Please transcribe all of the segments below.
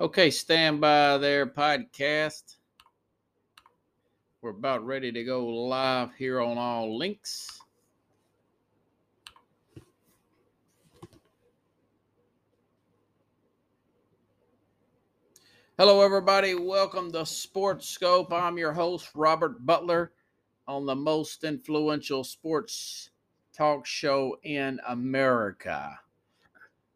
Okay, stand by there, podcast. We're about ready to go live here on all links. Hello, everybody. Welcome to Sports Scope. I'm your host, Robert Butler, on the most influential sports talk show in America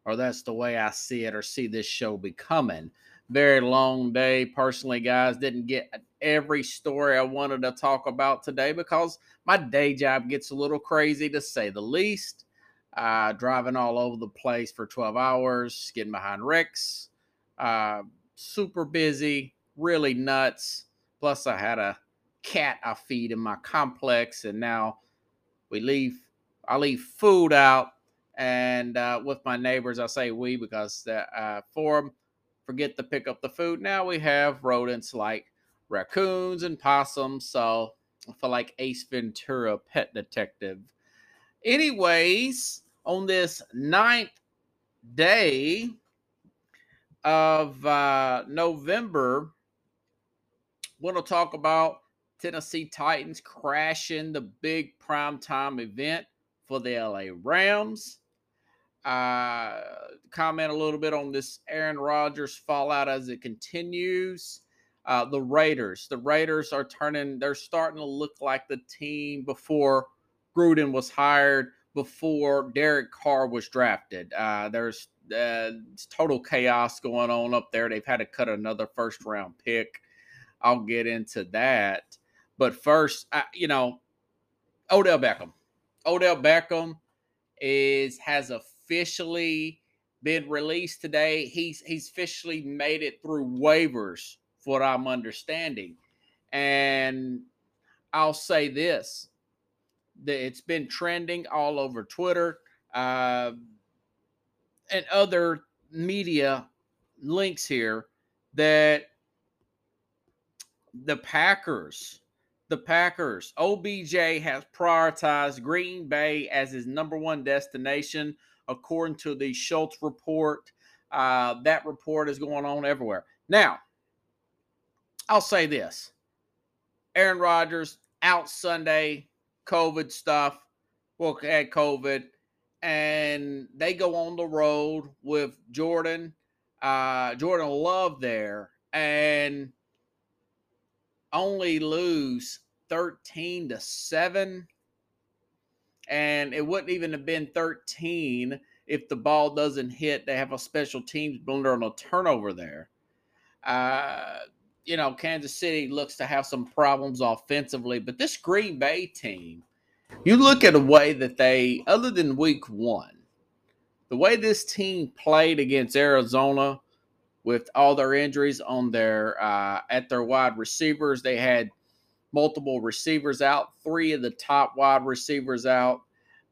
or that's the way I see it or see this show becoming. Very long day. Personally, guys, didn't get every story I wanted to talk about today because my day job gets a little crazy to say the least. Uh, driving all over the place for 12 hours, getting behind wrecks, uh, super busy, really nuts. Plus, I had a cat I feed in my complex, and now we leave. I leave food out and uh, with my neighbors, I say we because uh, for them, forget to pick up the food. Now we have rodents like raccoons and possums. So feel like Ace Ventura, pet detective. Anyways, on this ninth day of uh, November, we're going to talk about Tennessee Titans crashing the big primetime event for the LA Rams uh, comment a little bit on this Aaron Rodgers fallout as it continues. Uh, the Raiders, the Raiders are turning, they're starting to look like the team before Gruden was hired, before Derek Carr was drafted. Uh, there's uh, total chaos going on up there. They've had to cut another first round pick. I'll get into that. But first, I, you know, Odell Beckham. Odell Beckham is has a officially been released today. He's he's officially made it through waivers, for what I'm understanding. And I'll say this: that it's been trending all over Twitter uh, and other media links here that the Packers, the Packers, OBJ has prioritized Green Bay as his number one destination according to the Schultz report. Uh, that report is going on everywhere. Now, I'll say this Aaron Rodgers out Sunday, COVID stuff. Well, had COVID, and they go on the road with Jordan, uh, Jordan Love there, and only lose 13 to 7 and it wouldn't even have been 13 if the ball doesn't hit. They have a special teams blunder on a turnover there. Uh, you know, Kansas City looks to have some problems offensively, but this Green Bay team, you look at the way that they, other than week one, the way this team played against Arizona with all their injuries on their uh, at their wide receivers, they had multiple receivers out, three of the top wide receivers out,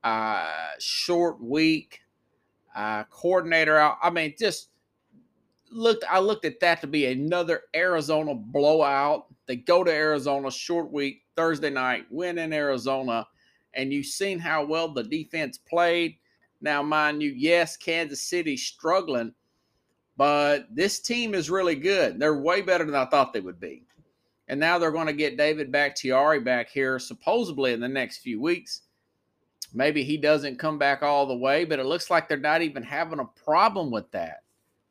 uh, short week, uh, coordinator out. I mean, just looked. I looked at that to be another Arizona blowout. They go to Arizona short week Thursday night, win in Arizona, and you've seen how well the defense played. Now, mind you, yes, Kansas City struggling, but this team is really good. They're way better than I thought they would be. And now they're going to get David Bakhtiari back here, supposedly in the next few weeks. Maybe he doesn't come back all the way, but it looks like they're not even having a problem with that.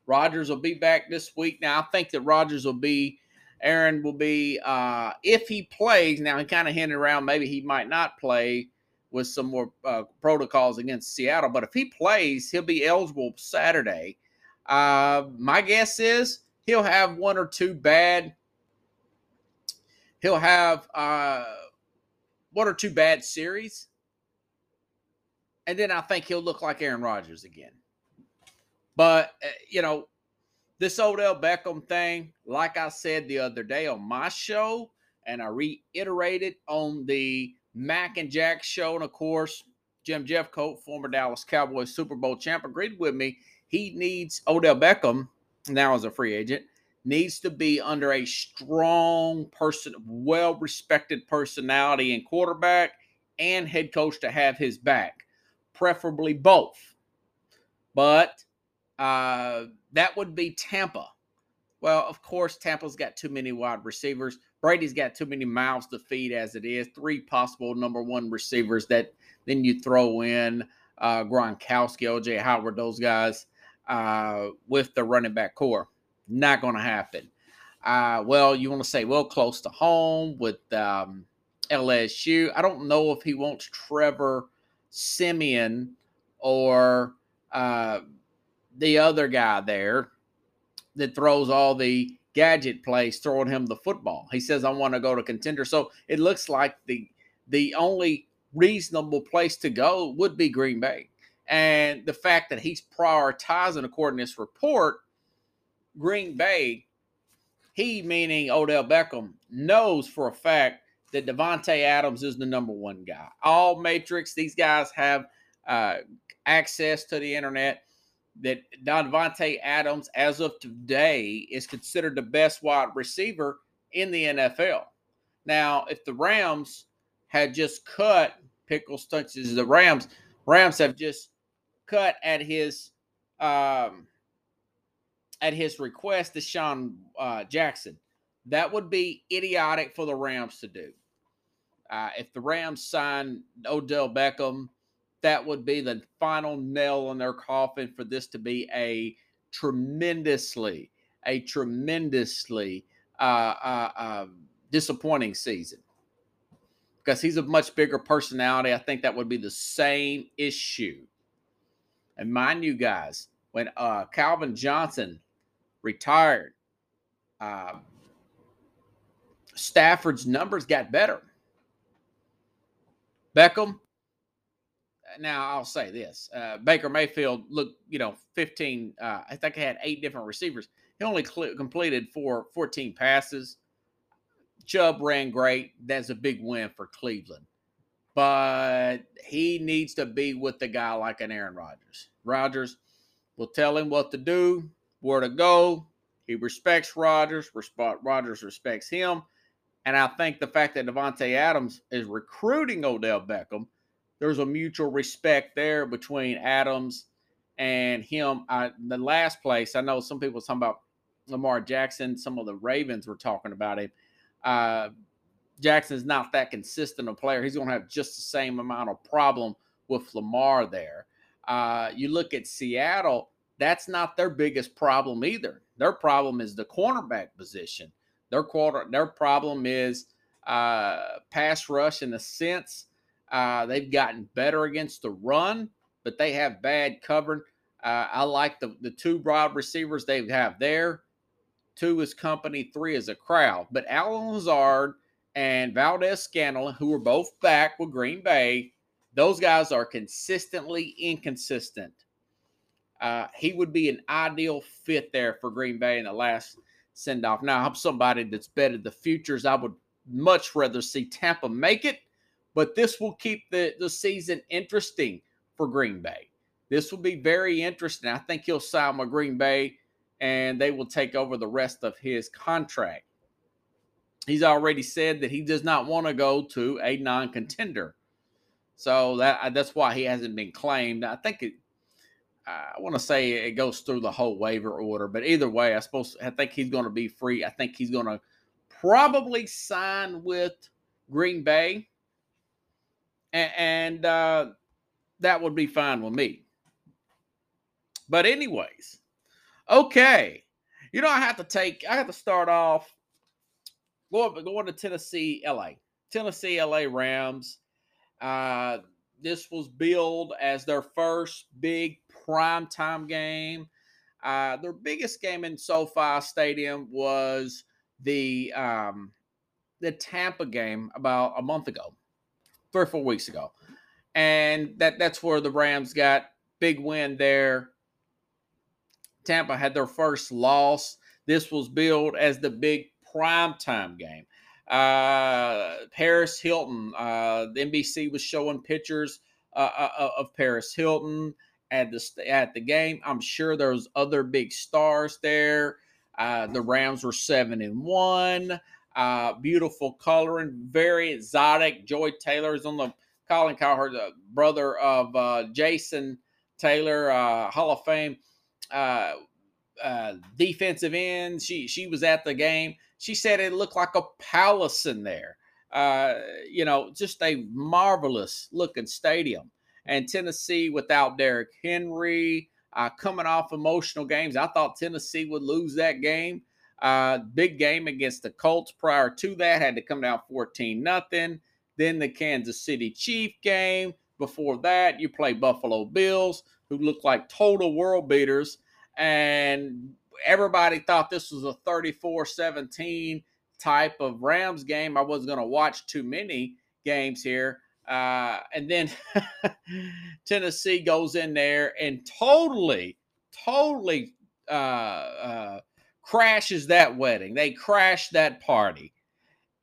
Rodgers will be back this week. Now, I think that Rodgers will be, Aaron will be, uh, if he plays. Now, he kind of hinted around maybe he might not play with some more uh, protocols against Seattle, but if he plays, he'll be eligible Saturday. Uh, my guess is he'll have one or two bad he'll have uh, one or two bad series, and then I think he'll look like Aaron Rodgers again. But uh, you know, this Odell Beckham thing, like I said the other day on my show, and I reiterated on the Mac and Jack show, and of course, Jim Jeffcoat, former Dallas Cowboys Super Bowl champ, agreed with me. He needs Odell Beckham now as a free agent needs to be under a strong person, well respected personality and quarterback and head coach to have his back, preferably both. But uh, that would be Tampa. Well, of course, Tampa's got too many wide receivers. Brady's got too many mouths to feed as it is. Three possible number one receivers that then you throw in uh, Gronkowski, OJ Howard, those guys uh, with the running back core. Not going to happen. Uh, well, you want to say, well, close to home with um, LSU. I don't know if he wants Trevor Siemian or uh, the other guy there that throws all the gadget plays throwing him the football. He says, I want to go to contender. So it looks like the the only reasonable place to go would be Green Bay. And the fact that he's prioritizing, according to this report, Green Bay, he meaning Odell Beckham, knows for a fact that Davante Adams is the number one guy. All Matrix, these guys have uh, access to the internet. That Davante Adams, as of today, is considered the best wide receiver in the NFL. Now, if the Rams had just cut Pickle Stunts is the Rams, Rams have just cut at his um, at his request Sean uh, Jackson. That would be idiotic for the Rams to do. Uh, if the Rams sign Odell Beckham, that would be the final nail in their coffin for this to be a tremendously, a tremendously uh, uh, uh, disappointing season. Because he's a much bigger personality. I think that would be the same issue. And mind you, guys, when uh, Calvin Johnson retired, uh, Stafford's numbers got better. Beckham. Now I'll say this: uh, Baker Mayfield looked, you know, 15. Uh, I think he had eight different receivers. He only cl- completed four, 14 passes. Chubb ran great. That's a big win for Cleveland. But he needs to be with the guy like an Aaron Rodgers. Rodgers will tell him what to do, where to go. He respects Rodgers. Rodgers respects him. And I think the fact that Davante Adams is recruiting Odell Beckham, there's a mutual respect there between Adams and him. I, the last place, I know some people talking about Lamar Jackson. Some of the Ravens were talking about him. Uh, Jackson's not that consistent a player. He's going to have just the same amount of problem with Lamar there. Uh, you look at Seattle, that's not their biggest problem either. Their problem is the cornerback position. Their quarter, their problem is uh, pass rush in the sense uh, they've gotten better against the run, but they have bad covering. Uh, I like the the two broad receivers they have there. Two is company, three is a crowd. But Allen Lazard and Valdes Scantling, who are both back with Green Bay, those guys are consistently inconsistent. Uh, he would be an ideal fit there for Green Bay in the last send off. Now, I'm somebody that's betted the futures. I would much rather see Tampa make it, but this will keep the, the season interesting for Green Bay. This will be very interesting. I think he'll sign with Green Bay and they will take over the rest of his contract. He's already said that he does not want to go to a non contender. So that that's why he hasn't been claimed. I think it, I want to say it goes through the whole waiver order, but either way, I suppose I think he's going to be free. I think he's going to probably sign with Green Bay, and, and uh, that would be fine with me. But anyways, okay, you know I have to take. I have to start off going going to Tennessee, LA, Tennessee, LA Rams. Uh, this was billed as their first big prime time game. Uh, their biggest game in SoFi Stadium was the um, the Tampa game about a month ago, three or four weeks ago, and that that's where the Rams got big win there. Tampa had their first loss. This was billed as the big prime time game. Uh, Paris Hilton, uh, NBC was showing pictures uh, uh, of Paris Hilton at the at the game. I'm sure there's other big stars there. Uh, the Rams were seven and one. Uh, beautiful coloring, very exotic. Joy Taylor is on the Colin Cowherd, the brother of uh, Jason Taylor, uh, Hall of Fame uh, defensive end. She she was at the game. She said it looked like a palace in there. Uh, you know, just a marvelous looking stadium. And Tennessee without Derrick Henry, uh, coming off emotional games. I thought Tennessee would lose that game. Uh, big game against the Colts prior to that had to come down 14 nothing. Then the Kansas City Chief game. Before that, you play Buffalo Bills, who look like total world beaters. And everybody thought this was a 34 17 type of Rams game. I wasn't going to watch too many games here. Uh, and then Tennessee goes in there and totally, totally uh, uh, crashes that wedding. They crash that party.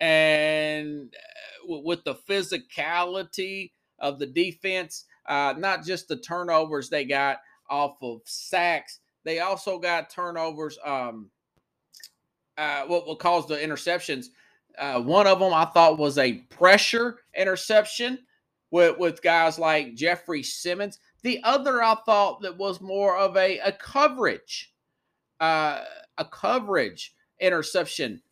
And uh, with the physicality of the defense, uh, not just the turnovers they got off of sacks, they also got turnovers. Um, uh, what will cause the interceptions. Uh, one of them I thought was a pressure interception with, with guys like Jeffrey Simmons. The other I thought that was more of a, a coverage, uh, a coverage interception.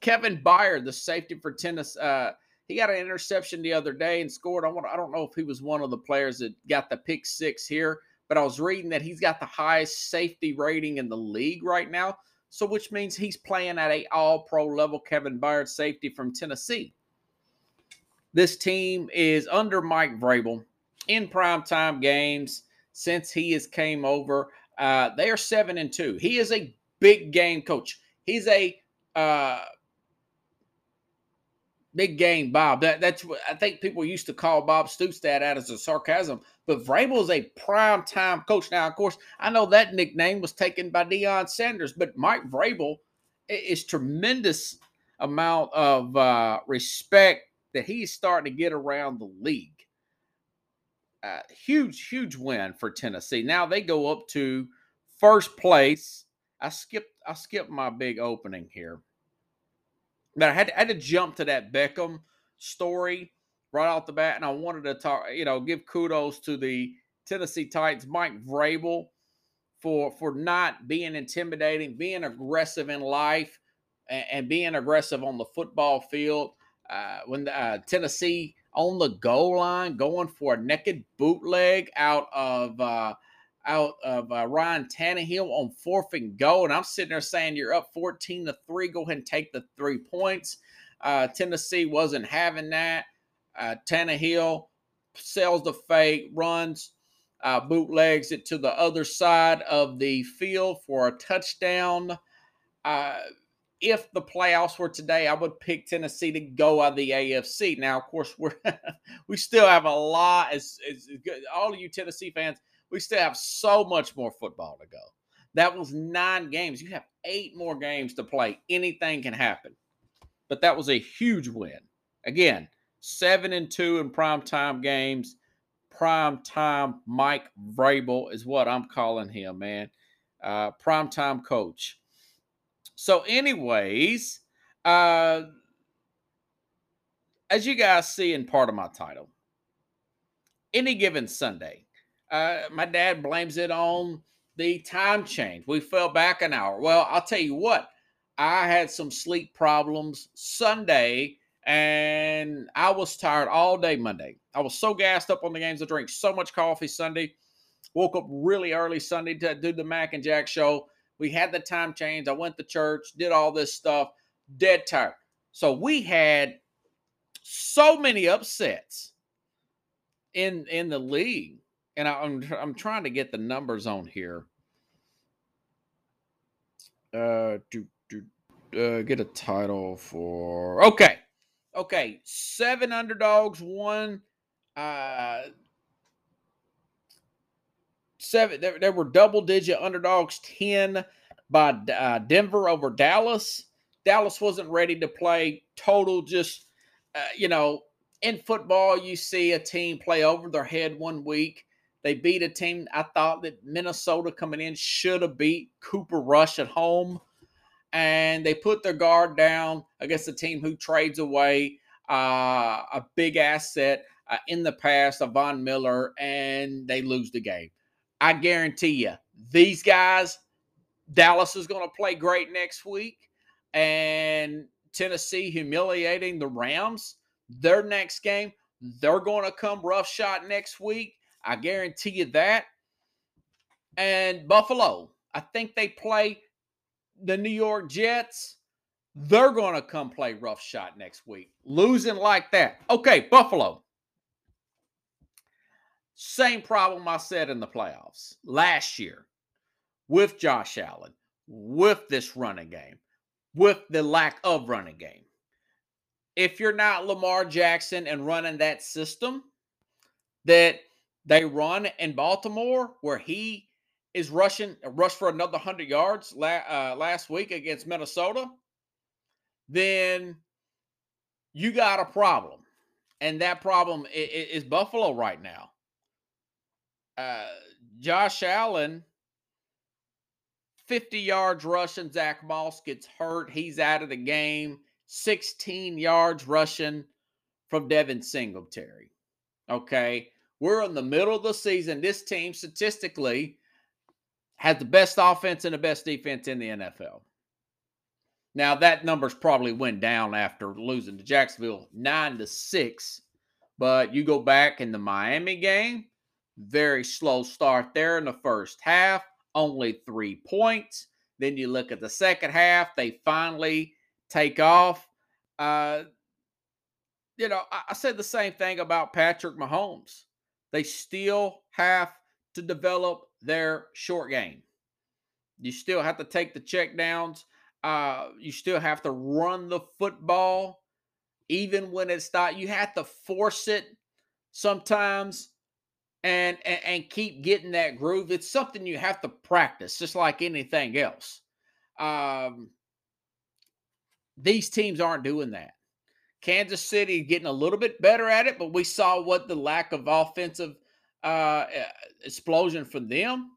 Kevin Byard, the safety for tennis, uh, he got an interception the other day and scored. I want I don't know if he was one of the players that got the pick six here, but I was reading that he's got the highest safety rating in the league right now. So which means he's playing at a all pro level. Kevin Byard, safety from Tennessee. This team is under Mike Vrabel in primetime games since he has came over. Uh, they are seven and two. He is a big game coach. He's a uh, big game Bob. That that's what I think people used to call Bob Stoops that out as a sarcasm. But Vrabel is a prime time coach. Now, of course, I know that nickname was taken by Deion Sanders, but Mike Vrabel is tremendous amount of uh, respect that he's starting to get around the league. Uh, huge, huge win for Tennessee. Now they go up to first place. I skipped I skipped my big opening here. But I had, to, I had to jump to that Beckham story right off the bat, and I wanted to talk, you know, give kudos to the Tennessee Titans, Mike Vrabel, for for not being intimidating, being aggressive in life, and, and being aggressive on the football field. Uh, when uh, Tennessee on the goal line, going for a naked bootleg out of uh, out of uh, Ryan Tannehill on fourth and goal. And I'm sitting there saying, You're up 14 to 3. Go ahead and take the three points. Uh, Tennessee wasn't having that. Uh, Tannehill sells the fake, runs, uh, bootlegs it to the other side of the field for a touchdown. Uh, if the playoffs were today, I would pick Tennessee to go out of the AFC. Now, of course, we're we still have a lot. As, as all of you Tennessee fans, we still have so much more football to go. That was nine games. You have eight more games to play. Anything can happen. But that was a huge win. Again, seven and two in primetime games. Prime time Mike Vrabel is what I'm calling him, man. Uh, primetime coach. So, anyways, uh, as you guys see in part of my title, any given Sunday, uh, my dad blames it on the time change. We fell back an hour. Well, I'll tell you what, I had some sleep problems Sunday and I was tired all day Monday. I was so gassed up on the games. I drank so much coffee Sunday. Woke up really early Sunday to do the Mac and Jack show. We had the time change. I went to church, did all this stuff, dead tired. So we had so many upsets in in the league and I, am I'm trying to get the numbers on here. Uh, do do uh, get a title for okay, okay. Seven underdogs, one. Uh, seven. There, there were double digit underdogs. Ten by uh, Denver over Dallas. Dallas wasn't ready to play. Total, just uh, you know, in football, you see a team play over their head one week they beat a team I thought that Minnesota coming in should have beat Cooper Rush at home. And they put their guard down against a team who trades away uh, a big asset uh, in the past, Von Miller, and they lose the game. I guarantee you, these guys Dallas is going to play great next week, and Tennessee humiliating the Rams. Their next game, they're going to come rough shot next week. I guarantee you that. And Buffalo, I think they play the New York Jets. They're going to come play rough shot next week. Losing like that. Okay, Buffalo. Same problem I said in the playoffs last year with Josh Allen, with this running game, with the lack of running game. If you're not Lamar Jackson and running that system that they run in Baltimore, where he is rushing rush for another 100 yards la- uh, last week against Minnesota, then you got a problem. And that problem is, is Buffalo right now. Uh, Josh Allen 50 yards rushing. Zach Moss gets hurt. He's out of the game. 16 yards rushing from Devin Singletary. Okay. We're in the middle of the season. This team statistically has the best offense and the best defense in the NFL. Now that numbers probably went down after losing to Jacksonville 9 to 6. But you go back in the Miami game, very slow start there in the first half only three points. Then you look at the second half, they finally take off. Uh, you know, I, I said the same thing about Patrick Mahomes. They still have to develop their short game. You still have to take the check downs. Uh, you still have to run the football, even when it's not. You have to force it sometimes and, and, and keep getting that groove. It's something you have to practice, just like anything else. Um, these teams aren't doing that. Kansas City getting a little bit better at it, but we saw what the lack of offensive uh, explosion from them.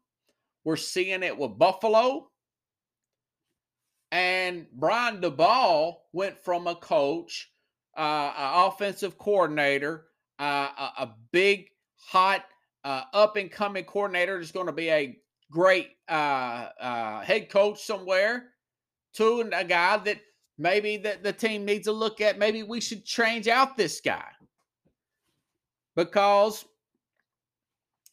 We're seeing it with Buffalo. And Brian Daboll went from a coach, uh, an offensive coordinator, uh, a, a big, hot uh, up and coming coordinator is going to be a great uh, uh, head coach somewhere to a guy that maybe that the team needs to look at. Maybe we should change out this guy because,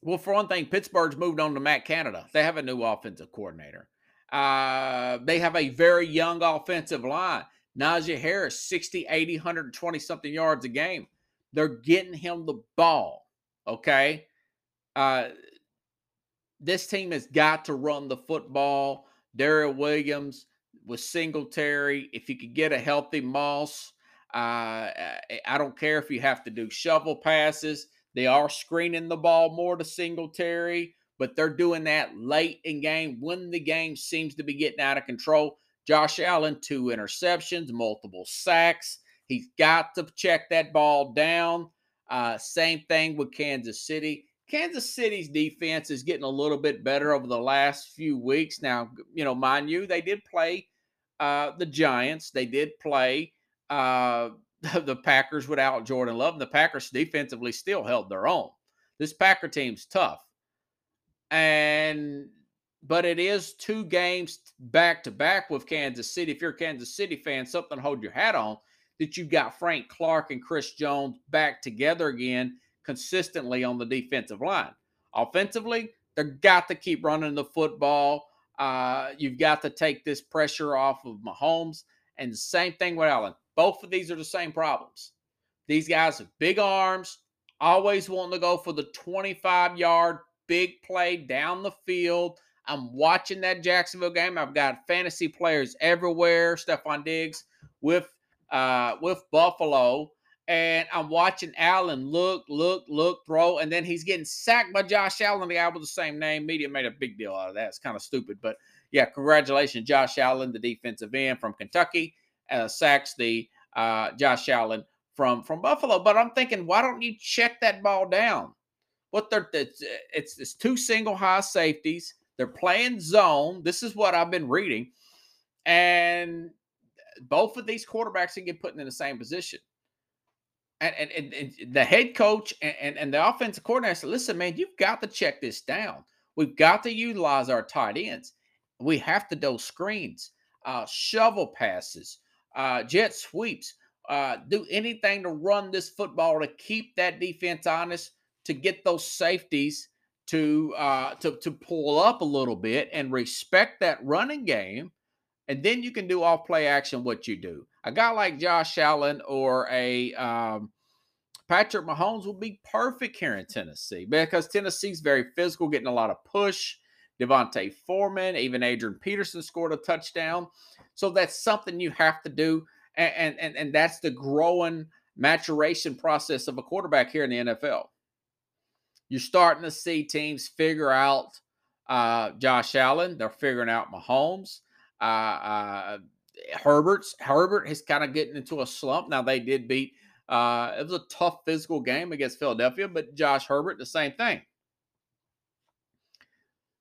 well, for one thing, Pittsburgh's moved on to Matt Canada. They have a new offensive coordinator. Uh, they have a very young offensive line. Najee Harris, 60, 80, 120 something yards a game. They're getting him the ball. Okay. Uh, this team has got to run the football. Daryl Williams with Singletary. If you could get a healthy Moss, uh, I don't care if you have to do shovel passes. They are screening the ball more to Singletary, but they're doing that late in game when the game seems to be getting out of control. Josh Allen, two interceptions, multiple sacks. He's got to check that ball down. Uh, same thing with Kansas City. Kansas City's defense is getting a little bit better over the last few weeks. Now, you know, mind you, they did play uh, the Giants. They did play uh, the Packers without Jordan Love. And the Packers defensively still held their own. This Packer team's tough. And but it is two games back to back with Kansas City. If you're a Kansas City fan, something to hold your hat on that you've got Frank Clark and Chris Jones back together again consistently on the defensive line. Offensively, they've got to keep running the football. Uh, you've got to take this pressure off of Mahomes. And same thing with Allen. Both of these are the same problems. These guys have big arms, always wanting to go for the 25 yard big play down the field. I'm watching that Jacksonville game. I've got fantasy players everywhere. Stefon Diggs with uh, with Buffalo and I'm watching Allen look, look, look, throw, and then he's getting sacked by Josh Allen, the guy with the same name. Media made a big deal out of that. It's kind of stupid, but yeah, congratulations, Josh Allen, the defensive end from Kentucky, uh, sacks the uh, Josh Allen from from Buffalo. But I'm thinking, why don't you check that ball down? What they're it's, it's it's two single high safeties. They're playing zone. This is what I've been reading, and both of these quarterbacks can get put in the same position and, and, and, the head coach and, and, and the offensive coordinator said, listen, man, you've got to check this down. We've got to utilize our tight ends. We have to do screens, uh, shovel passes, uh, jet sweeps, uh, do anything to run this football to keep that defense honest, to get those safeties to uh, to to pull up a little bit and respect that running game, and then you can do off play action what you do. A guy like Josh Allen or a um, Patrick Mahomes will be perfect here in Tennessee because Tennessee's very physical, getting a lot of push. D'Onta Foreman, even Adrian Peterson scored a touchdown. So that's something you have to do. And, and, and that's the growing maturation process of a quarterback here in the NFL. You're starting to see teams figure out uh, Josh Allen. They're figuring out Mahomes. Uh, uh, Herbert's Herbert is kind of getting into a slump. Now they did beat. Uh, it was a tough physical game against Philadelphia, but Josh Herbert, the same thing.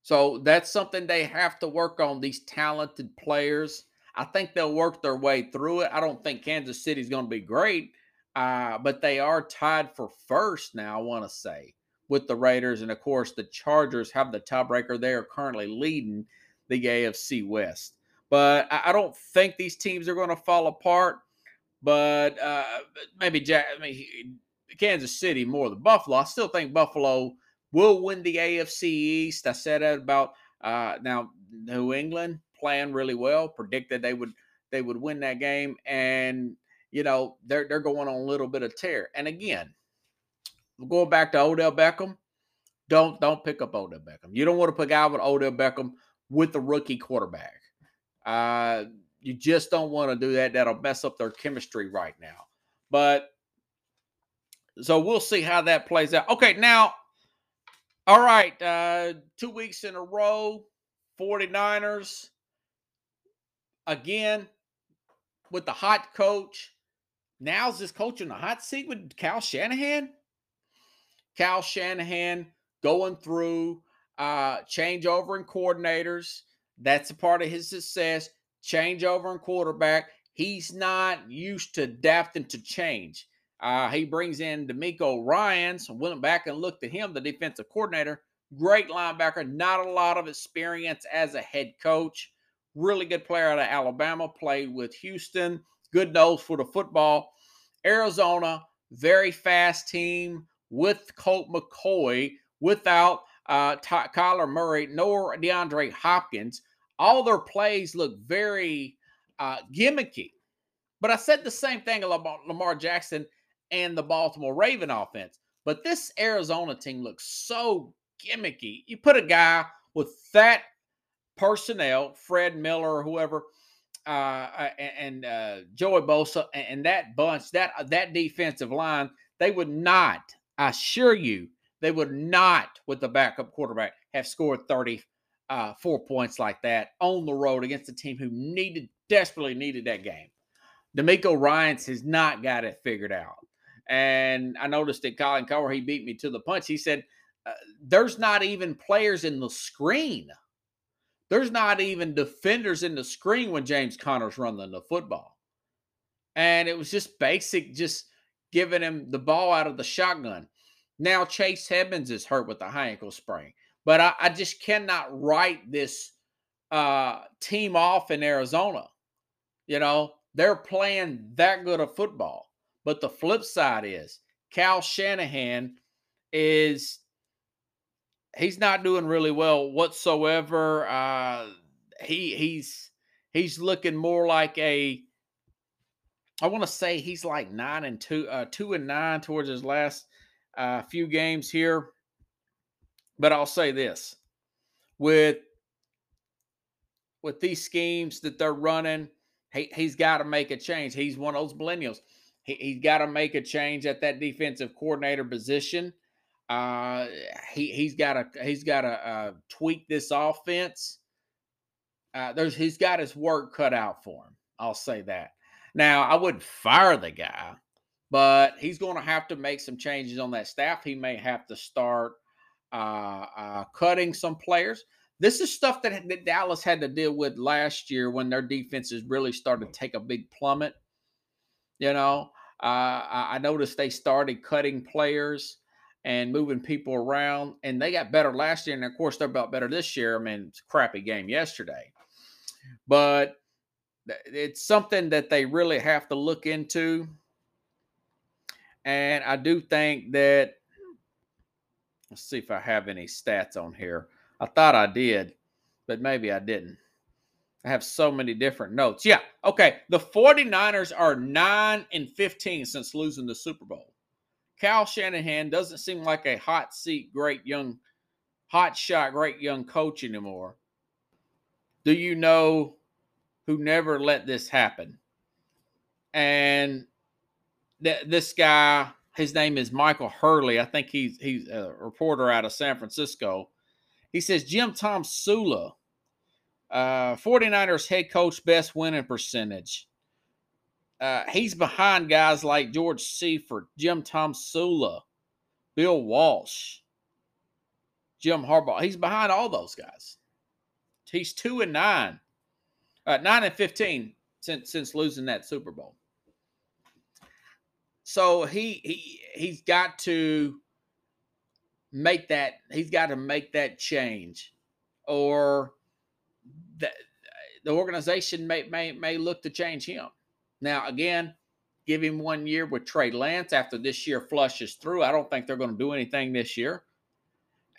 So that's something they have to work on. These talented players. I think they'll work their way through it. I don't think Kansas City's going to be great, uh, but they are tied for first now. I want to say with the Raiders. And of course, the Chargers have the tiebreaker. They are currently leading the AFC West. But I don't think these teams are going to fall apart. But uh, maybe Jack, I mean, Kansas City more than Buffalo. I still think Buffalo will win the AFC East. I said that about uh, now New England playing really well. Predicted they would they would win that game, and you know they're they're going on a little bit of tear. And again, going back to Odell Beckham, don't don't pick up Odell Beckham. You don't want to pick out with Odell Beckham with the rookie quarterback. Uh, you just don't want to do that. That'll mess up their chemistry right now. But so we'll see how that plays out. Okay, now, all right, uh, two weeks in a row, 49ers again with the hot coach. Now's this coach in the hot seat with Kyle Shanahan? Kyle Shanahan going through uh, changeover in coordinators. That's a part of his success. Changeover in quarterback. He's not used to adapting to change. Uh, he brings in DeMeco Ryans. Went back and looked at him, the defensive coordinator. Great linebacker. Not a lot of experience as a head coach. Really good player out of Alabama. Played with Houston. Good nose for the football. Arizona, very fast team with Colt McCoy, without uh, Kyler Murray, nor DeAndre Hopkins. All their plays look very uh, gimmicky. But I said the same thing about Lamar Jackson and the Baltimore Raven offense. But this Arizona team looks so gimmicky. You put a guy with that personnel, Fred Miller or whoever, uh, and uh, Joey Bosa, and that bunch, that that defensive line, they would not I assure you, they would not, with the backup quarterback, have scored 34 uh, points like that on the road against a team who needed, desperately needed that game. DeMeco Ryans has not got it figured out. And I noticed that Colin Cowherd, he beat me to the punch. He said, uh, There's not even players in the screen. There's not even defenders in the screen when James Conner's running the football. And it was just basic, just giving him the ball out of the shotgun. Now Chase Edmonds is hurt with a high ankle sprain, but I, I just cannot write this uh, team off in Arizona. You know, they're playing that good of football. But the flip side is Kyle Shanahan is he's not doing really well whatsoever. Uh, he he's he's looking more like a I want to say he's like nine and two, uh, two and nine towards his last uh, few games here. But I'll say this: with with these schemes that they're running, he he's got to make a change. He's one of those millennials. He he's got to make a change at that defensive coordinator position. Uh, he he's got to he's got to uh, tweak this offense. Uh, there's he's got his work cut out for him. I'll say that. Now, I wouldn't fire the guy, but he's going to have to make some changes on that staff. He may have to start uh, uh, cutting some players. This is stuff that, that Dallas had to deal with last year when their defenses really started to take a big plummet. You know, uh, I noticed they started cutting players, and moving people around. And they got better last year. And of course, they're about better this year. I mean, it's a crappy game yesterday. But it's something that they really have to look into. And I do think that, let's see if I have any stats on here. I thought I did, but maybe I didn't. I have so many different notes. Yeah. Okay. The 49ers are 9 and 15 since losing the Super Bowl. Kyle Shanahan doesn't seem like a hot seat, great young, hot shot, great young coach anymore. Do you know who never let this happen? And th- this guy, his name is Michael Hurley. I think he's he's a reporter out of San Francisco. He says Jim Tomsula, uh, 49ers head coach, best winning percentage uh, he's behind guys like George Seifert, Jim Tomsula, Bill Walsh, Jim Harbaugh. He's behind all those guys. He's two and nine, uh, nine and fifteen since since losing that Super Bowl. So he he he's got to make that he's got to make that change, or the the organization may may may look to change him. Now, again, give him one year with Trey Lance after this year flushes through. I don't think they're going to do anything this year.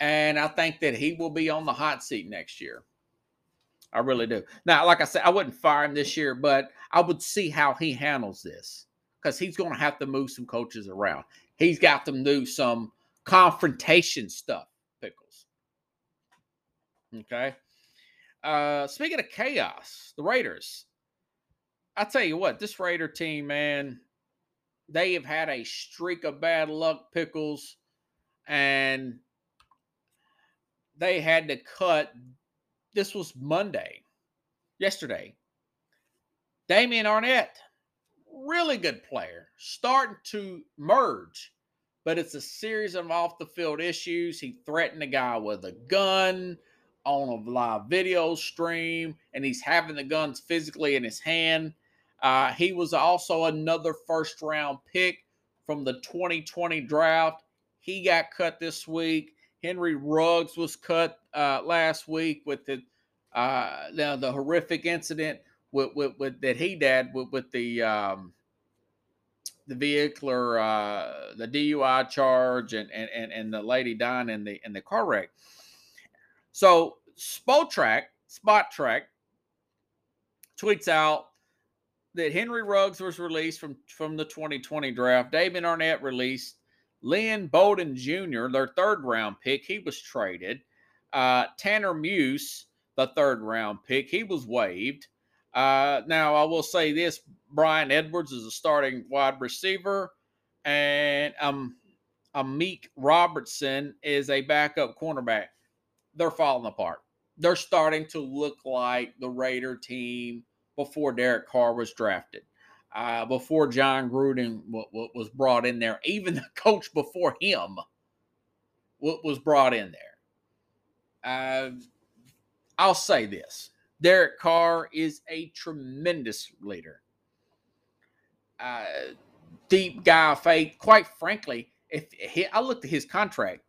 And I think that he will be on the hot seat next year. I really do. Now, like I said, I wouldn't fire him this year, but I would see how he handles this because he's going to have to move some coaches around. He's got to do some confrontation stuff, Pickles. Okay. Uh, speaking of chaos, the Raiders I tell you what, this Raider team, man, they have had a streak of bad luck, pickles, and they had to cut. This was Monday, yesterday. Damien Arnette, really good player, starting to merge, but it's a series of off the field issues. He threatened a guy with a gun on a live video stream, and he's having the guns physically in his hand uh, he was also another first round pick from the 2020 draft. He got cut this week. Henry Ruggs was cut uh, last week with the uh, the, the horrific incident with, with, with that he did with, with the um, the vehicle or uh, the DUI charge and, and and and the lady dying in the in the car wreck. So Spotrac, Spot Track tweets out that Henry Ruggs was released from, from the 2020 draft. Damien Arnette released. Lynn Bowden Jr., their third round pick, he was traded. Uh, Tanner Muse, the third round pick, he was waived. Uh, now, I will say this Bryan Edwards is a starting wide receiver, and um, Amik Robertson is a backup cornerback. They're falling apart. They're starting to look like the Raider team before Derek Carr was drafted, uh, before Jon Gruden w- w- was brought in there. Even the coach before him w- was brought in there. Uh, I'll say this Derek Carr is a tremendous leader. Uh, deep guy of faith. Quite frankly, if he, I looked at his contract,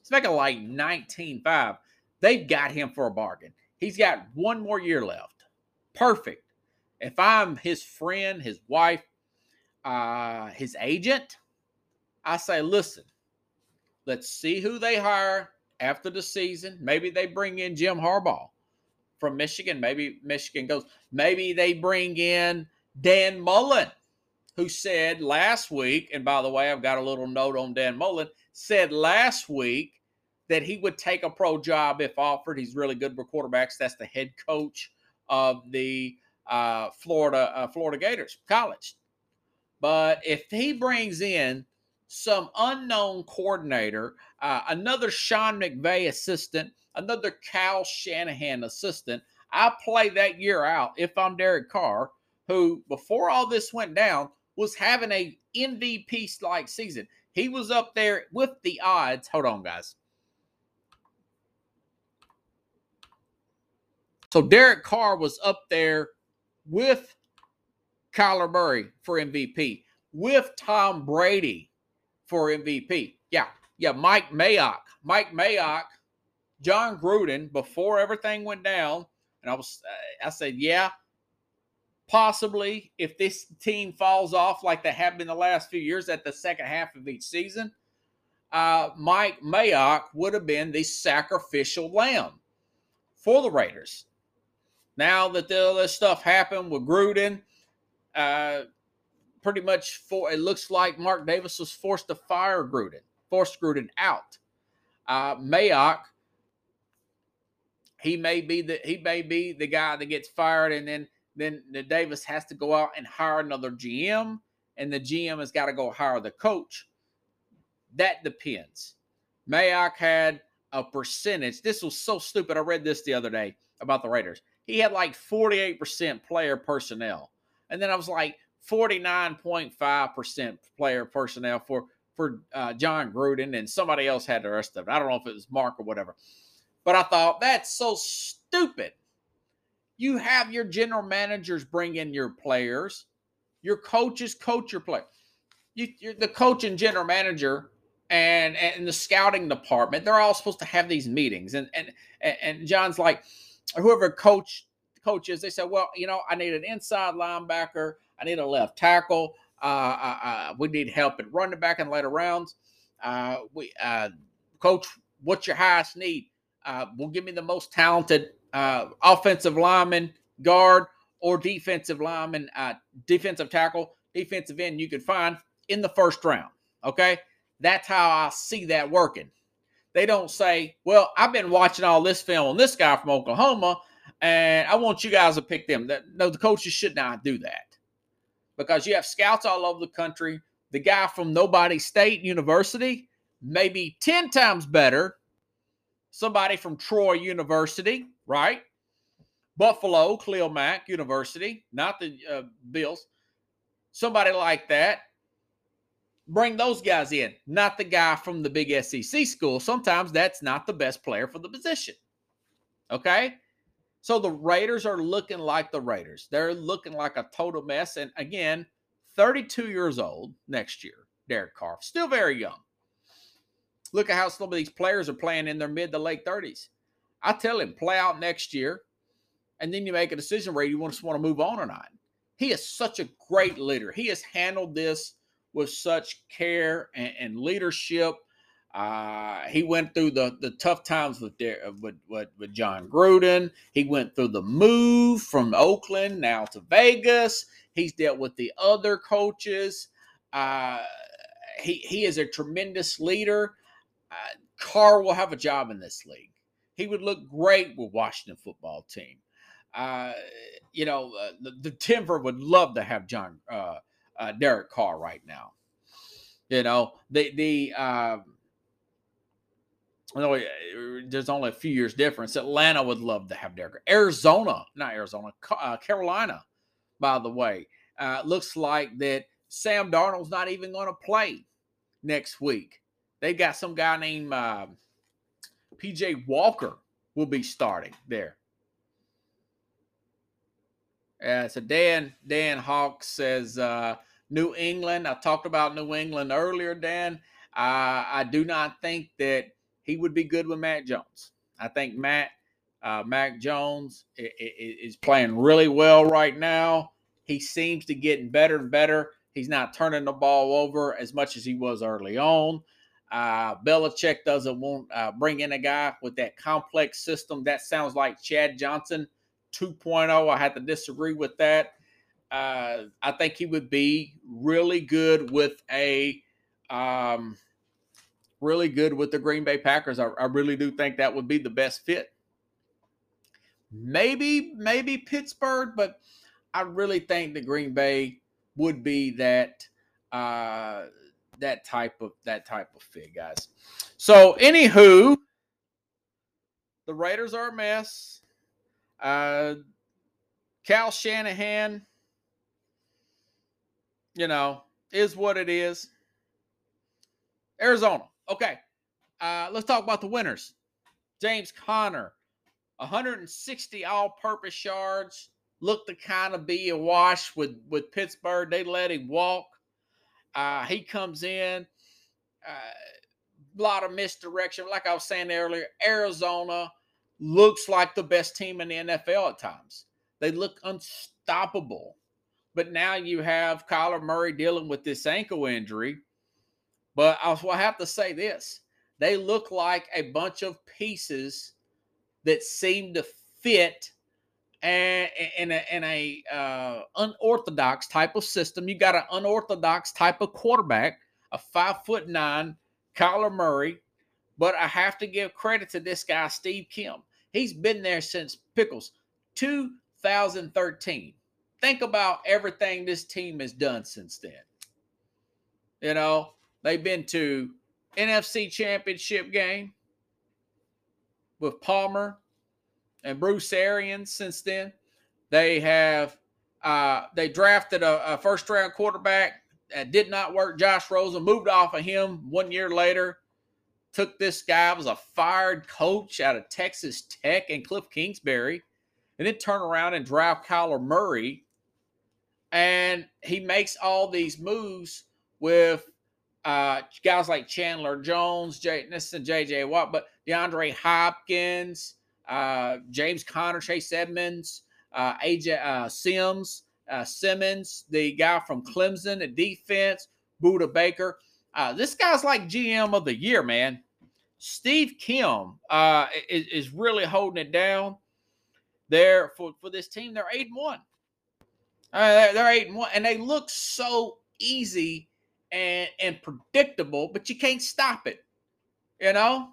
it's making like 19.5. They've got him for a bargain. He's got one more year left perfect. If I'm his friend, his wife, uh, his agent, I say, listen, let's see who they hire after the season. Maybe they bring in Jim Harbaugh from Michigan. Maybe Michigan goes. Maybe they bring in Dan Mullen, who said last week, and by the way, I've got a little note on Dan Mullen, said last week that he would take a pro job if offered. He's really good with quarterbacks. That's the head coach of the uh, Florida uh, Florida Gators college. But if he brings in some unknown coordinator, uh, another Sean McVay assistant, another Kyle Shanahan assistant, I play that year out if I'm Derek Carr, who before all this went down was having a MVP like season. He was up there with the odds. Hold on, guys. So Derek Carr was up there with Kyler Murray for MVP, with Tom Brady for MVP. Yeah, yeah, Mike Mayock. Mike Mayock, Jon Gruden, before everything went down, and I was, uh, I said, yeah, possibly if this team falls off like they have been the last few years at the second half of each season, uh, Mike Mayock would have been the sacrificial lamb for the Raiders. Now that all this stuff happened with Gruden, uh, pretty much for it looks like Mark Davis was forced to fire Gruden, forced Gruden out. Uh, Mayock, he may be the he may be the guy that gets fired, and then then the Davis has to go out and hire another GM, and the GM has got to go hire the coach. That depends. Mayock had a percentage. This was so stupid. I read this the other day about the Raiders. He had like 48% player personnel. And then I was like 49.5% player personnel for for uh, Jon Gruden, and somebody else had the rest of it. I don't know if it was Mark or whatever. But I thought that's so stupid. You have your general managers bring in your players, your coaches coach your player. You, you're the coach and general manager and and the scouting department. They're all supposed to have these meetings, and and and John's like, whoever coach coaches, they said, well, you know, I need an inside linebacker, I need a left tackle, uh, uh, uh we need help at running back in later rounds. Uh, we uh, coach, what's your highest need? Uh, will give me the most talented uh, offensive lineman, guard, or defensive lineman, uh, defensive tackle, defensive end you can find in the first round. Okay. That's how I see that working. They don't say, well, I've been watching all this film on this guy from Oklahoma, and I want you guys to pick them. That, No, the coaches should not do that because you have scouts all over the country. The guy from Nobody State University, maybe 10 times better. Somebody from Troy University, right? Buffalo, Khalil Mack University, not the uh, Bills. Somebody like that. Bring those guys in, not the guy from the big SEC school. Sometimes that's not the best player for the position. Okay? So the Raiders are looking like the Raiders. They're looking like a total mess. And again, 32 years old next year, Derek Carr, still very young. Look at how some of these players are playing in their mid to late 30s. I tell him, play out next year, and then you make a decision where you just want to move on or not. He is such a great leader. He has handled this with such care and, and leadership. Uh, he went through the, the tough times with, with, with, with Jon Gruden. He went through the move from Oakland now to Vegas. He's dealt with the other coaches. Uh, he, he is a tremendous leader. Uh, Carr will have a job in this league. He would look great with Washington football team. Uh, you know, uh, the, the, Denver would love to have John uh, uh Derek Carr right now. You know, the the uh, no, there's only a few years difference. Atlanta would love to have Derek. Arizona, not Arizona, uh, Carolina, by the way, looks like that Sam Darnold's not even going to play next week. They got some guy named uh, PJ Walker will be starting there. Uh, so Dan Dan Hawk says uh, New England. I talked about New England earlier, Dan. Uh, I do not think that he would be good with Matt Jones. I think Matt uh, Mac Jones is playing really well right now. He seems to getting better and better. He's not turning the ball over as much as he was early on. Uh, Belichick doesn't want uh, bring in a guy with that complex system. That sounds like Chad Johnson 2.0. I had to disagree with that. Uh, I think he would be really good with a um, really good with the Green Bay Packers. I, I really do think that would be the best fit. Maybe, maybe Pittsburgh, but I really think the Green Bay would be that uh, that type of that type of fit, guys. So, anywho, the Raiders are a mess. Uh, Kyle Shanahan, you know, is what it is. Arizona. Okay. Uh, let's talk about the winners. James Conner, 160 all-purpose yards. Looked to kind of be a wash with with Pittsburgh. They let him walk. Uh, he comes in. Uh, lot of misdirection. Like I was saying earlier, Arizona looks like the best team in the NFL at times. They look unstoppable. But now you have Kyler Murray dealing with this ankle injury. But I have to say this they look like a bunch of pieces that seem to fit and in a, in a uh, unorthodox type of system. You got an unorthodox type of quarterback, a five foot nine Kyler Murray. But I have to give credit to this guy, Steve Keim. He's been there since Pickles 2013. Think about everything this team has done since then. You know, they've been to NFC Championship game with Palmer and Bruce Arians since then. They have uh, they drafted a, a first round quarterback that did not work. Josh Rosen moved off of him one year later. Took this guy was a fired coach out of Texas Tech and Cliff Kingsbury, and then turn around and draft Kyler Murray, and he makes all these moves with uh, guys like Chandler Jones, Jay, is JJ Watt, but DeAndre Hopkins, uh, James Conner, Chase Edmonds, uh, AJ uh, Sims, uh, Simmons, the guy from Clemson the defense, Budda Baker. Uh, this guy's like GM of the year, man. Steve Keim uh, is, is really holding it down there for, for this team. They're eight and one. Uh, they're, they're eight and one, and they look so easy and and predictable, but you can't stop it. You know,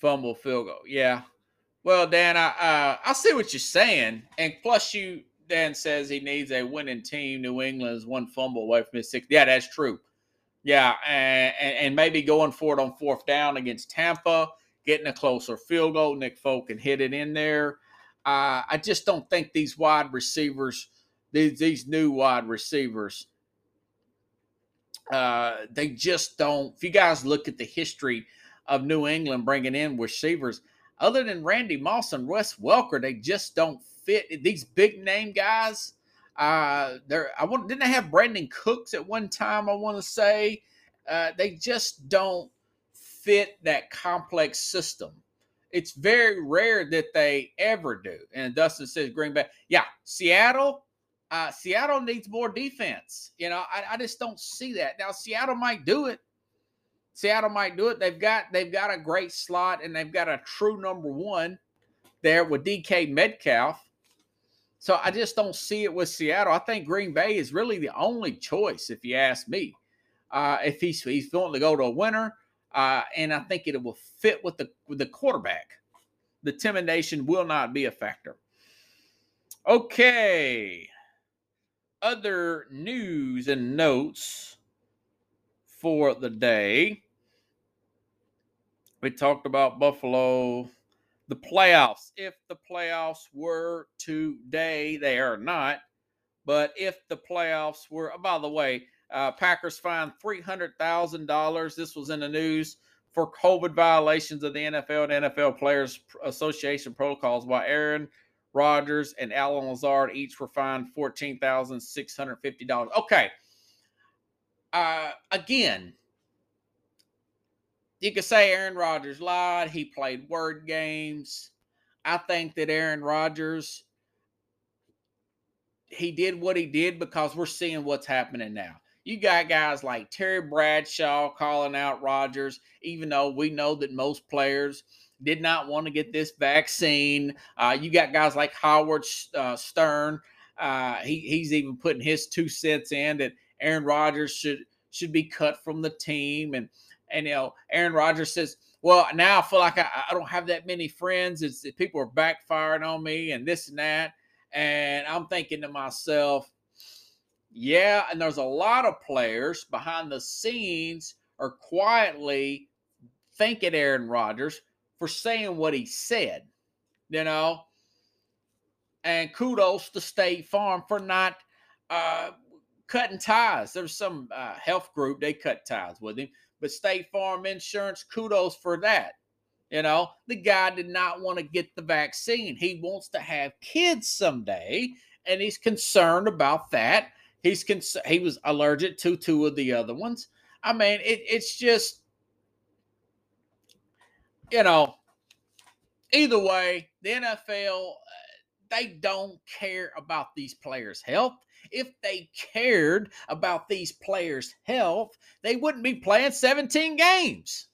fumble field goal. Yeah. Well, Dan, I uh, I see what you're saying, and plus you Dan says he needs a winning team. New England is one fumble away from his six. Yeah, that's true. Yeah, and, and maybe going for it on fourth down against Tampa, getting a closer field goal. Nick Folk can hit it in there. Uh, I just don't think these wide receivers, these these new wide receivers, uh, they just don't. If you guys look at the history of New England bringing in receivers, other than Randy Moss and Wes Welker, they just don't fit. These big name guys, uh, I want didn't they have Brandin Cooks at one time? I want to say uh, they just don't fit that complex system. It's very rare that they ever do. And Dustin says Green Bay, yeah, Seattle. Uh, Seattle needs more defense. You know, I, I just don't see that. Now Seattle might do it. Seattle might do it. They've got they've got a great slot and they've got a true number one there with DK Metcalf. So I just don't see it with Seattle. I think Green Bay is really the only choice, if you ask me. Uh, if he's he's going to go to a winner, uh, and I think it will fit with the with the quarterback. The intimidation will not be a factor. Okay. Other news and notes for the day. We talked about Buffalo the playoffs. If the playoffs were today, they are not. But if the playoffs were, oh, by the way, uh, Packers fined $300,000. This was in the news for COVID violations of the NFL and NFL Players Association protocols, while Aaron Rodgers and Allen Lazard each were fined $14,650. Okay. Uh, again, you could say Aaron Rodgers lied. He played word games. I think that Aaron Rodgers, he did what he did because we're seeing what's happening now. You got guys like Terry Bradshaw calling out Rodgers, even though we know that most players did not want to get this vaccine. Uh, you got guys like Howard uh, Stern. Uh, he, he's even putting his two cents in that Aaron Rodgers should should be cut from the team. And and you know, Aaron Rodgers says, "Well, now I feel like I, I don't have that many friends. It's people are backfiring on me and this and that." And I'm thinking to myself, yeah, and there's a lot of players behind the scenes are quietly thinking Aaron Rodgers for saying what he said, you know. And kudos to State Farm for not uh, cutting ties. There's some uh, health group they cut ties with him, but State Farm Insurance, kudos for that. You know, the guy did not want to get the vaccine. He wants to have kids someday, and he's concerned about that. He's cons- he was allergic to two of the other ones. I mean, it, it's just you know, either way, the NFL uh, they don't care about these players' health. If they cared about these players' health, they wouldn't be playing 17 games.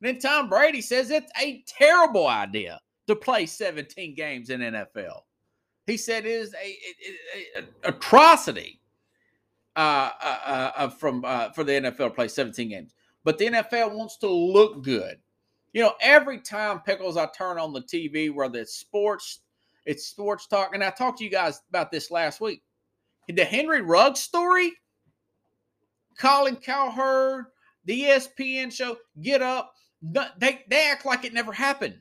Then Tom Brady says it's a terrible idea to play 17 games in NFL. He said it is a, a, a atrocity uh, uh, uh, uh from uh, for the NFL to play 17 games. But the NFL wants to look good. You know, every time pickles I turn on the TV, whether it's sports, it's sports talk, and I talked to you guys about this last week. The Henry Ruggs story, Colin Cowherd, the ESPN show, Get Up, they they act like it never happened.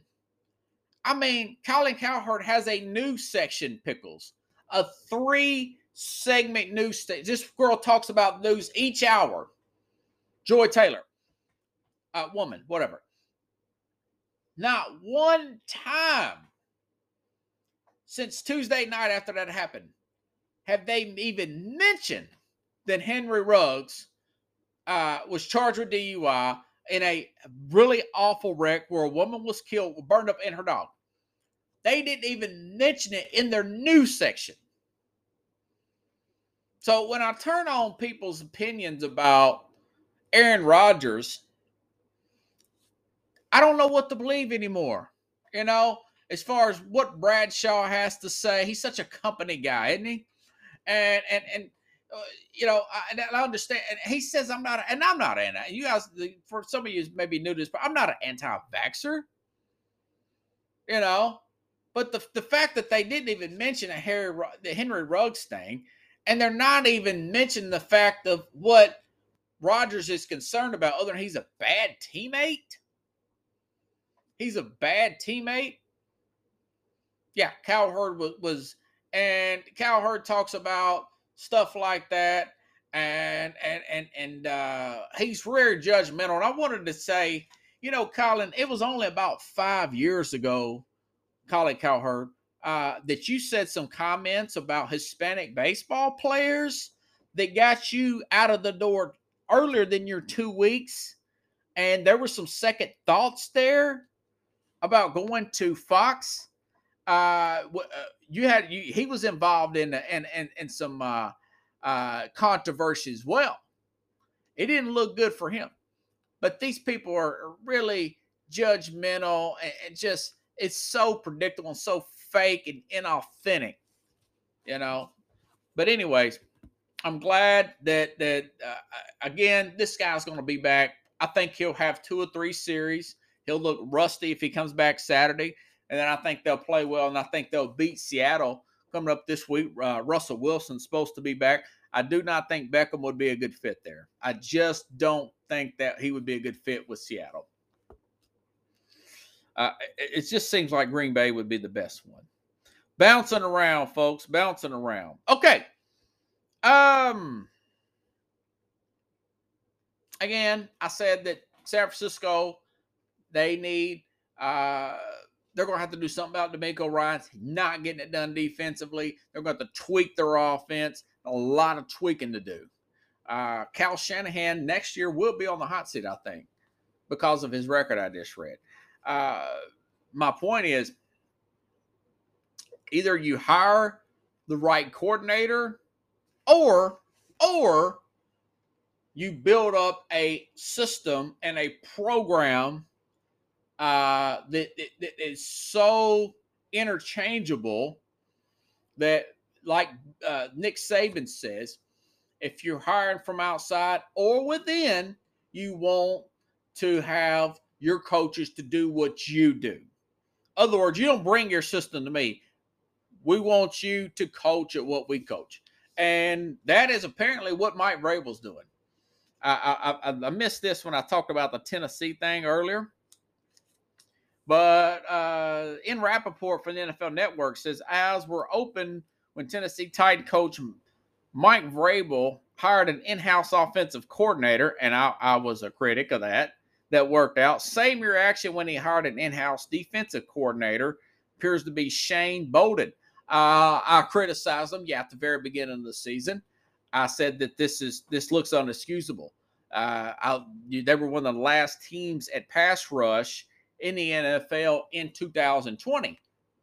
I mean, Colin Cowherd has a news section, Pickles, a three segment news station. This girl talks about news each hour. Joy Taylor, a woman, whatever. Not one time since Tuesday night after that happened have they even mentioned that Henry Ruggs uh, was charged with DUI in a really awful wreck where a woman was killed, burned up, in her dog. They didn't even mention it in their news section. So when I turn on people's opinions about Aaron Rodgers, I don't know what to believe anymore. You know, as far as what Bradshaw has to say, he's such a company guy, isn't he? And and and uh, you know, I, I, understand. And he says I'm not, and I'm not anti. You guys, for some of you maybe new to this, but I'm not an anti-vaxer. You know, but the the fact that they didn't even mention a Harry the Henry Ruggs thing, and they're not even mentioning the fact of what Rodgers is concerned about, other than he's a bad teammate. He's a bad teammate. Yeah, Cowherd was, was and Cowherd talks about stuff like that, and and and and uh, he's very judgmental. And I wanted to say, you know, Colin, it was only about five years ago, Colin Cowherd, uh, that you said some comments about Hispanic baseball players that got you out of the door earlier than your two weeks. And there were some second thoughts there about going to Fox. Uh, uh you had you, he was involved in in in, in some uh, uh, controversy as well. It didn't look good for him. But these people are really judgmental and, and just it's so predictable and so fake and inauthentic, you know. But anyways, I'm glad that that uh, again this guy's going to be back. I think he'll have two or three series. He'll look rusty if he comes back Saturday, and then I think they'll play well, and I think they'll beat Seattle coming up this week. Uh, Russell Wilson's supposed to be back. I do not think Beckham would be a good fit there. I just don't think that he would be a good fit with Seattle. Uh, it just seems like Green Bay would be the best one. Bouncing around, folks, bouncing around. Okay. Um. Again, I said that San Francisco, they need. Uh, they're going to have to do something about DeMeco Ryans not getting it done defensively. They're going to, to tweak their offense. A lot of tweaking to do. Uh, Kyle Shanahan next year will be on the hot seat, I think, because of his record I just read. Uh, my point is either you hire the right coordinator or or you build up a system and a program uh, that, is so interchangeable that, like uh, Nick Saban says, if you're hiring from outside or within, you want to have your coaches to do what you do. Other words, you don't bring your system to me. We want you to coach at what we coach. And that is apparently what Mike Vrabel's doing. I, I, I missed this when I talked about the Tennessee thing earlier. But uh, Ian Rapoport for the NFL Network says as were open when Tennessee tight coach Mike Vrabel hired an in-house offensive coordinator, and I, I was a critic of that. That worked out. Same reaction when he hired an in-house defensive coordinator. Appears to be Shane Bowen. Uh, I criticized him, yeah, at the very beginning of the season. I said that this is this looks unexcusable. Uh, I, they were one of the last teams at pass rush in the NFL in 2020.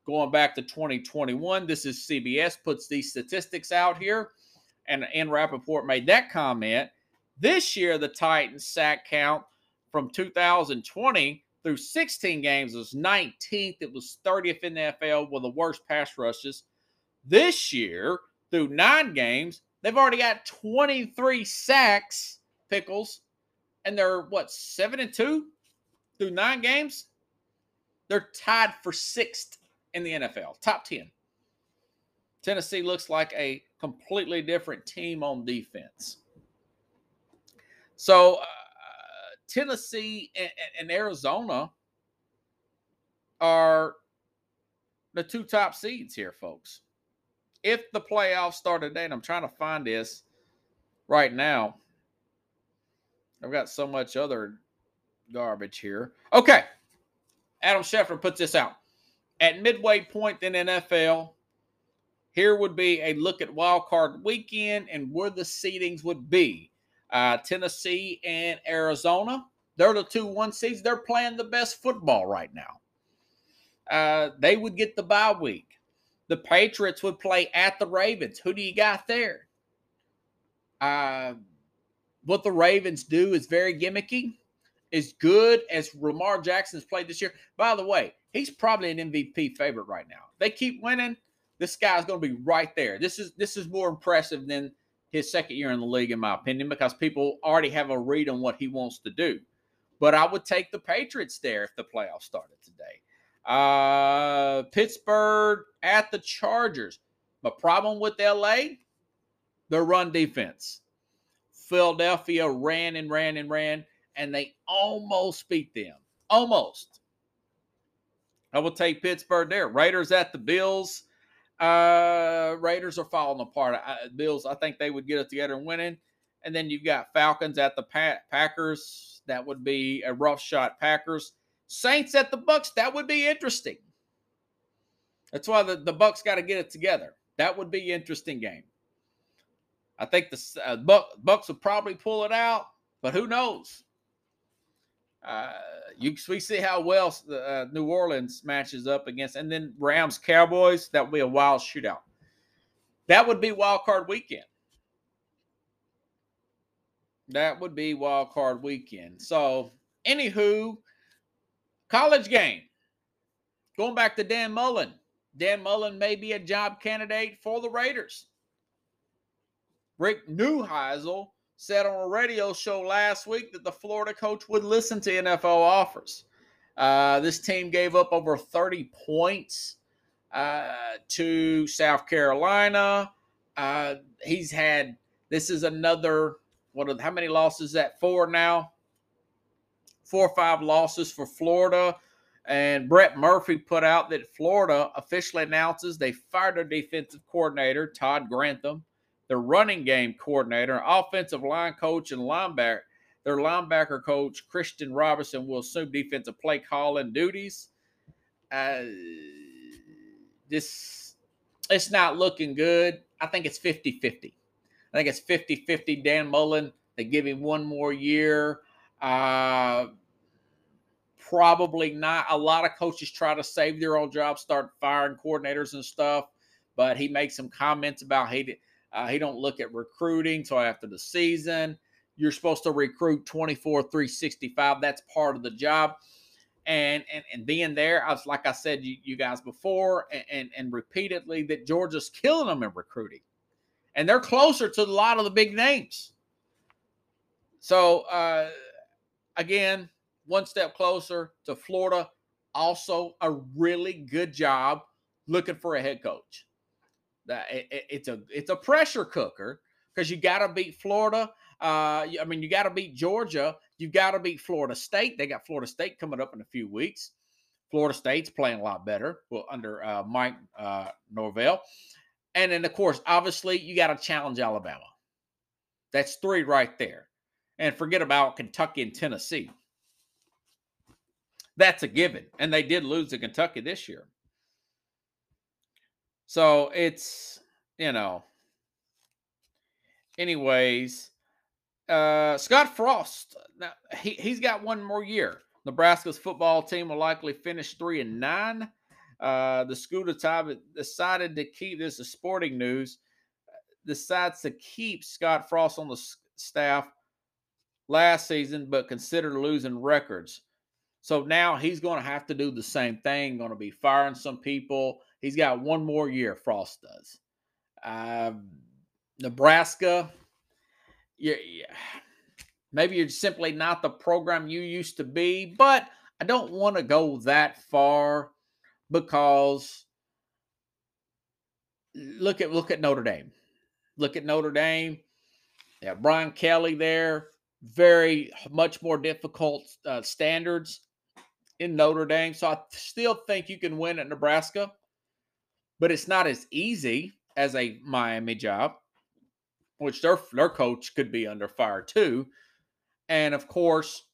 Going back to 2021, this is CBS puts these statistics out here, and and Rapoport made that comment. This year, the Titans sack count from 2020 through 16 games was 19th. It was 30th in the NFL with the worst pass rushes. This year, through nine games, they've already got 23 sacks, pickles, and they're what seven and two through nine games. They're tied for sixth in the NFL, top 10. Tennessee looks like a completely different team on defense. So, uh, Tennessee and, and, Arizona are the two top seeds here, folks. If the playoffs start today, and I'm trying to find this right now, I've got so much other garbage here. Okay. Adam Schefter puts this out. At midway point in NFL, here would be a look at wild card weekend and where the seedings would be. Uh, Tennessee and Arizona, they're the two one seeds. They're playing the best football right now. Uh, they would get the bye week. The Patriots would play at the Ravens. Who do you got there? Uh, what the Ravens do is very gimmicky. As good as Lamar Jackson's played this year. By the way, he's probably an MVP favorite right now. They keep winning. This guy's going to be right there. This is this is more impressive than his second year in the league, in my opinion, because people already have a read on what he wants to do. But I would take the Patriots there if the playoffs started today. Uh, Pittsburgh at the Chargers. The problem with LA, their run defense. Philadelphia ran and ran and ran, and they almost beat them. Almost. I will take Pittsburgh there. Raiders at the Bills. Uh, Raiders are falling apart. I, Bills, I think they would get it together and winning. And then you've got Falcons at the Packers. That would be a rough shot. Packers. Saints at the Bucks. That would be interesting. That's why the, the Bucs got to get it together. That would be interesting game. I think the uh, Buck, Bucs will probably pull it out, but who knows? Uh, you we see how well uh, New Orleans matches up against, and then Rams Cowboys. That would be a wild shootout. That would be wild card weekend. That would be wild card weekend. So, anywho, college game. Going back to Dan Mullen. Dan Mullen may be a job candidate for the Raiders. Rick Neuheisel said on a radio show last week that the Florida coach would listen to NFL offers. Uh, this team gave up over 30 points uh, to South Carolina. Uh, he's had this is another what? Are, how many losses? That four now. Four or five losses for Florida. And Brett McMurphy put out that Florida officially announces they fired their defensive coordinator Todd Grantham their running game coordinator, offensive line coach, and linebacker. Their linebacker coach, Christian Robinson, will assume defensive play calling duties. Uh, this it's not looking good. I think it's 50 50. I think it's 50 50. Dan Mullen, they give him one more year. Uh, probably not. A lot of coaches try to save their own job, start firing coordinators and stuff. But he makes some comments about he uh, he don't look at recruiting till after the season. You're supposed to recruit 24, 365. That's part of the job. And and, and being there, I was like I said you, you guys before and, and, and repeatedly that Georgia's killing them in recruiting. And they're closer to a lot of the big names. So uh, again, one step closer to Florida. Also, a really good job looking for a head coach. It's a it's a pressure cooker because you got to beat Florida. Uh, I mean, you got to beat Georgia. You got to beat Florida State. They got Florida State coming up in a few weeks. Florida State's playing a lot better well, under uh, Mike uh, Norvell. And then, of course, obviously, you got to challenge Alabama. That's three right there. And forget about Kentucky and Tennessee. That's a given. And they did lose to Kentucky this year. So it's, you know, anyways, uh, Scott Frost. Now he he's got one more year. Nebraska's football team will likely finish three and nine. Uh, the school decided to keep this is sporting news. Decides to keep Scott Frost on the staff last season, but consider losing records. So now he's going to have to do the same thing. Going to be firing some people. He's got one more year. Frost does. Uh, Nebraska, yeah, yeah, maybe you're simply not the program you used to be, but I don't want to go that far because look at look at Notre Dame. Look at Notre Dame. Yeah, Brian Kelly there. Very much more difficult uh, standards in Notre Dame. So I still think you can win at Nebraska, but it's not as easy as a Miami job, which their their coach could be under fire too. And of course,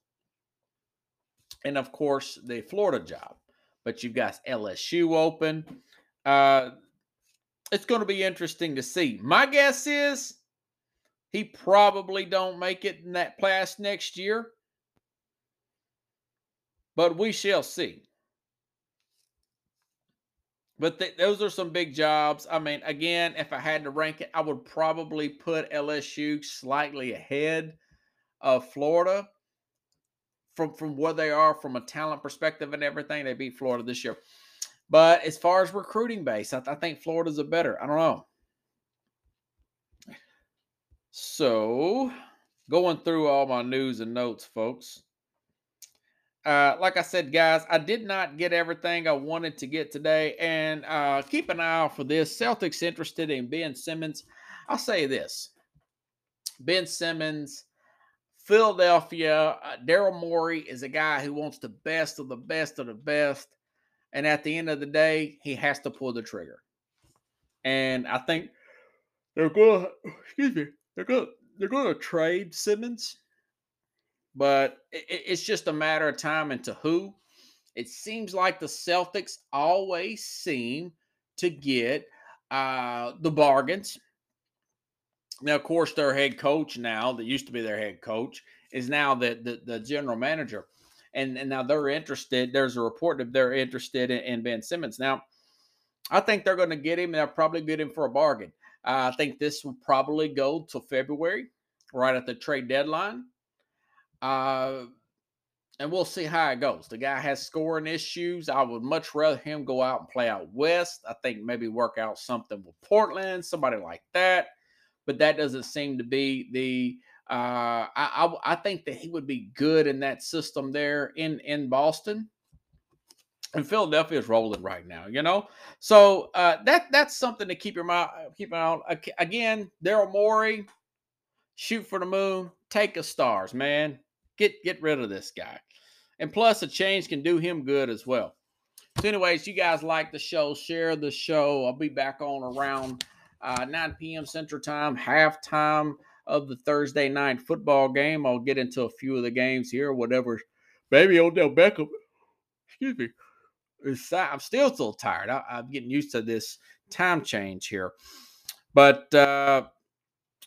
and of course the Florida job. But you've got LSU open. Uh, it's going to be interesting to see. My guess is he probably don't make it in that class next year but we shall see. But th- those are some big jobs. I mean, again, if I had to rank it, I would probably put LSU slightly ahead of Florida from from where they are from a talent perspective and everything. They beat Florida this year. But as far as recruiting base, I, th- I think Florida's a better. I don't know. So, going through all my news and notes, folks. Uh, like I said, guys, I did not get everything I wanted to get today. And uh, keep an eye out for this. Celtics interested in Ben Simmons. I'll say this Ben Simmons, Philadelphia, uh, Daryl Morey is a guy who wants the best of the best of the best. And at the end of the day, he has to pull the trigger. And I think they're going excuse me, they're going they're going to trade Simmons but it's just a matter of time into who. It seems like the Celtics always seem to get uh, the bargains. Now, of course, their head coach now, that used to be their head coach, is now the, the, the general manager. And, and now they're interested. There's a report that they're interested in, in Ben Simmons. Now, I think they're going to get him. They'll probably get him for a bargain. Uh, I think this will probably go till February, right at the trade deadline. Uh, and we'll see how it goes. The guy has scoring issues. I would much rather him go out and play out west. I think maybe work out something with Portland, somebody like that. But that doesn't seem to be the. Uh, I, I, I think that he would be good in that system there in in Boston. And Philadelphia is rolling right now, you know. So uh, that that's something to keep your mind keep on. Again, Daryl Morey, shoot for the moon, take the stars, man. Get get rid of this guy. And plus, a change can do him good as well. So, anyways, you guys like the show, share the show. I'll be back on around uh, 9 p.m. Central Time, halftime of the Thursday night football game. I'll get into a few of the games here, whatever. Maybe Odell Beckham, excuse me, I'm still still tired. I, am getting used to this time change here. But uh,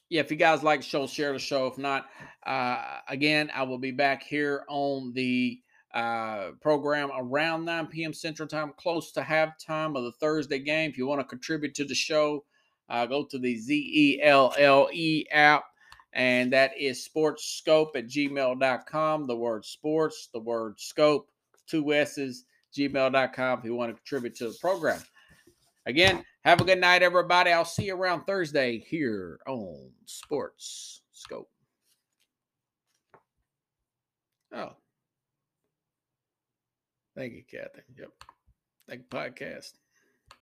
yeah, if you guys like the show, share the show. If not, uh, again, I will be back here on the uh, program around 9 p.m. Central Time, close to halftime of the Thursday game. If you want to contribute to the show, uh, go to the Z E L L E app, and that is sportsscope at gmail.com. The word sports, the word scope, two S's, gmail.com if you want to contribute to the program. Again, have a good night, everybody. I'll see you around Thursday here on Sports Scope. Oh. Thank you, Kathy. Yep. Thank you, podcast.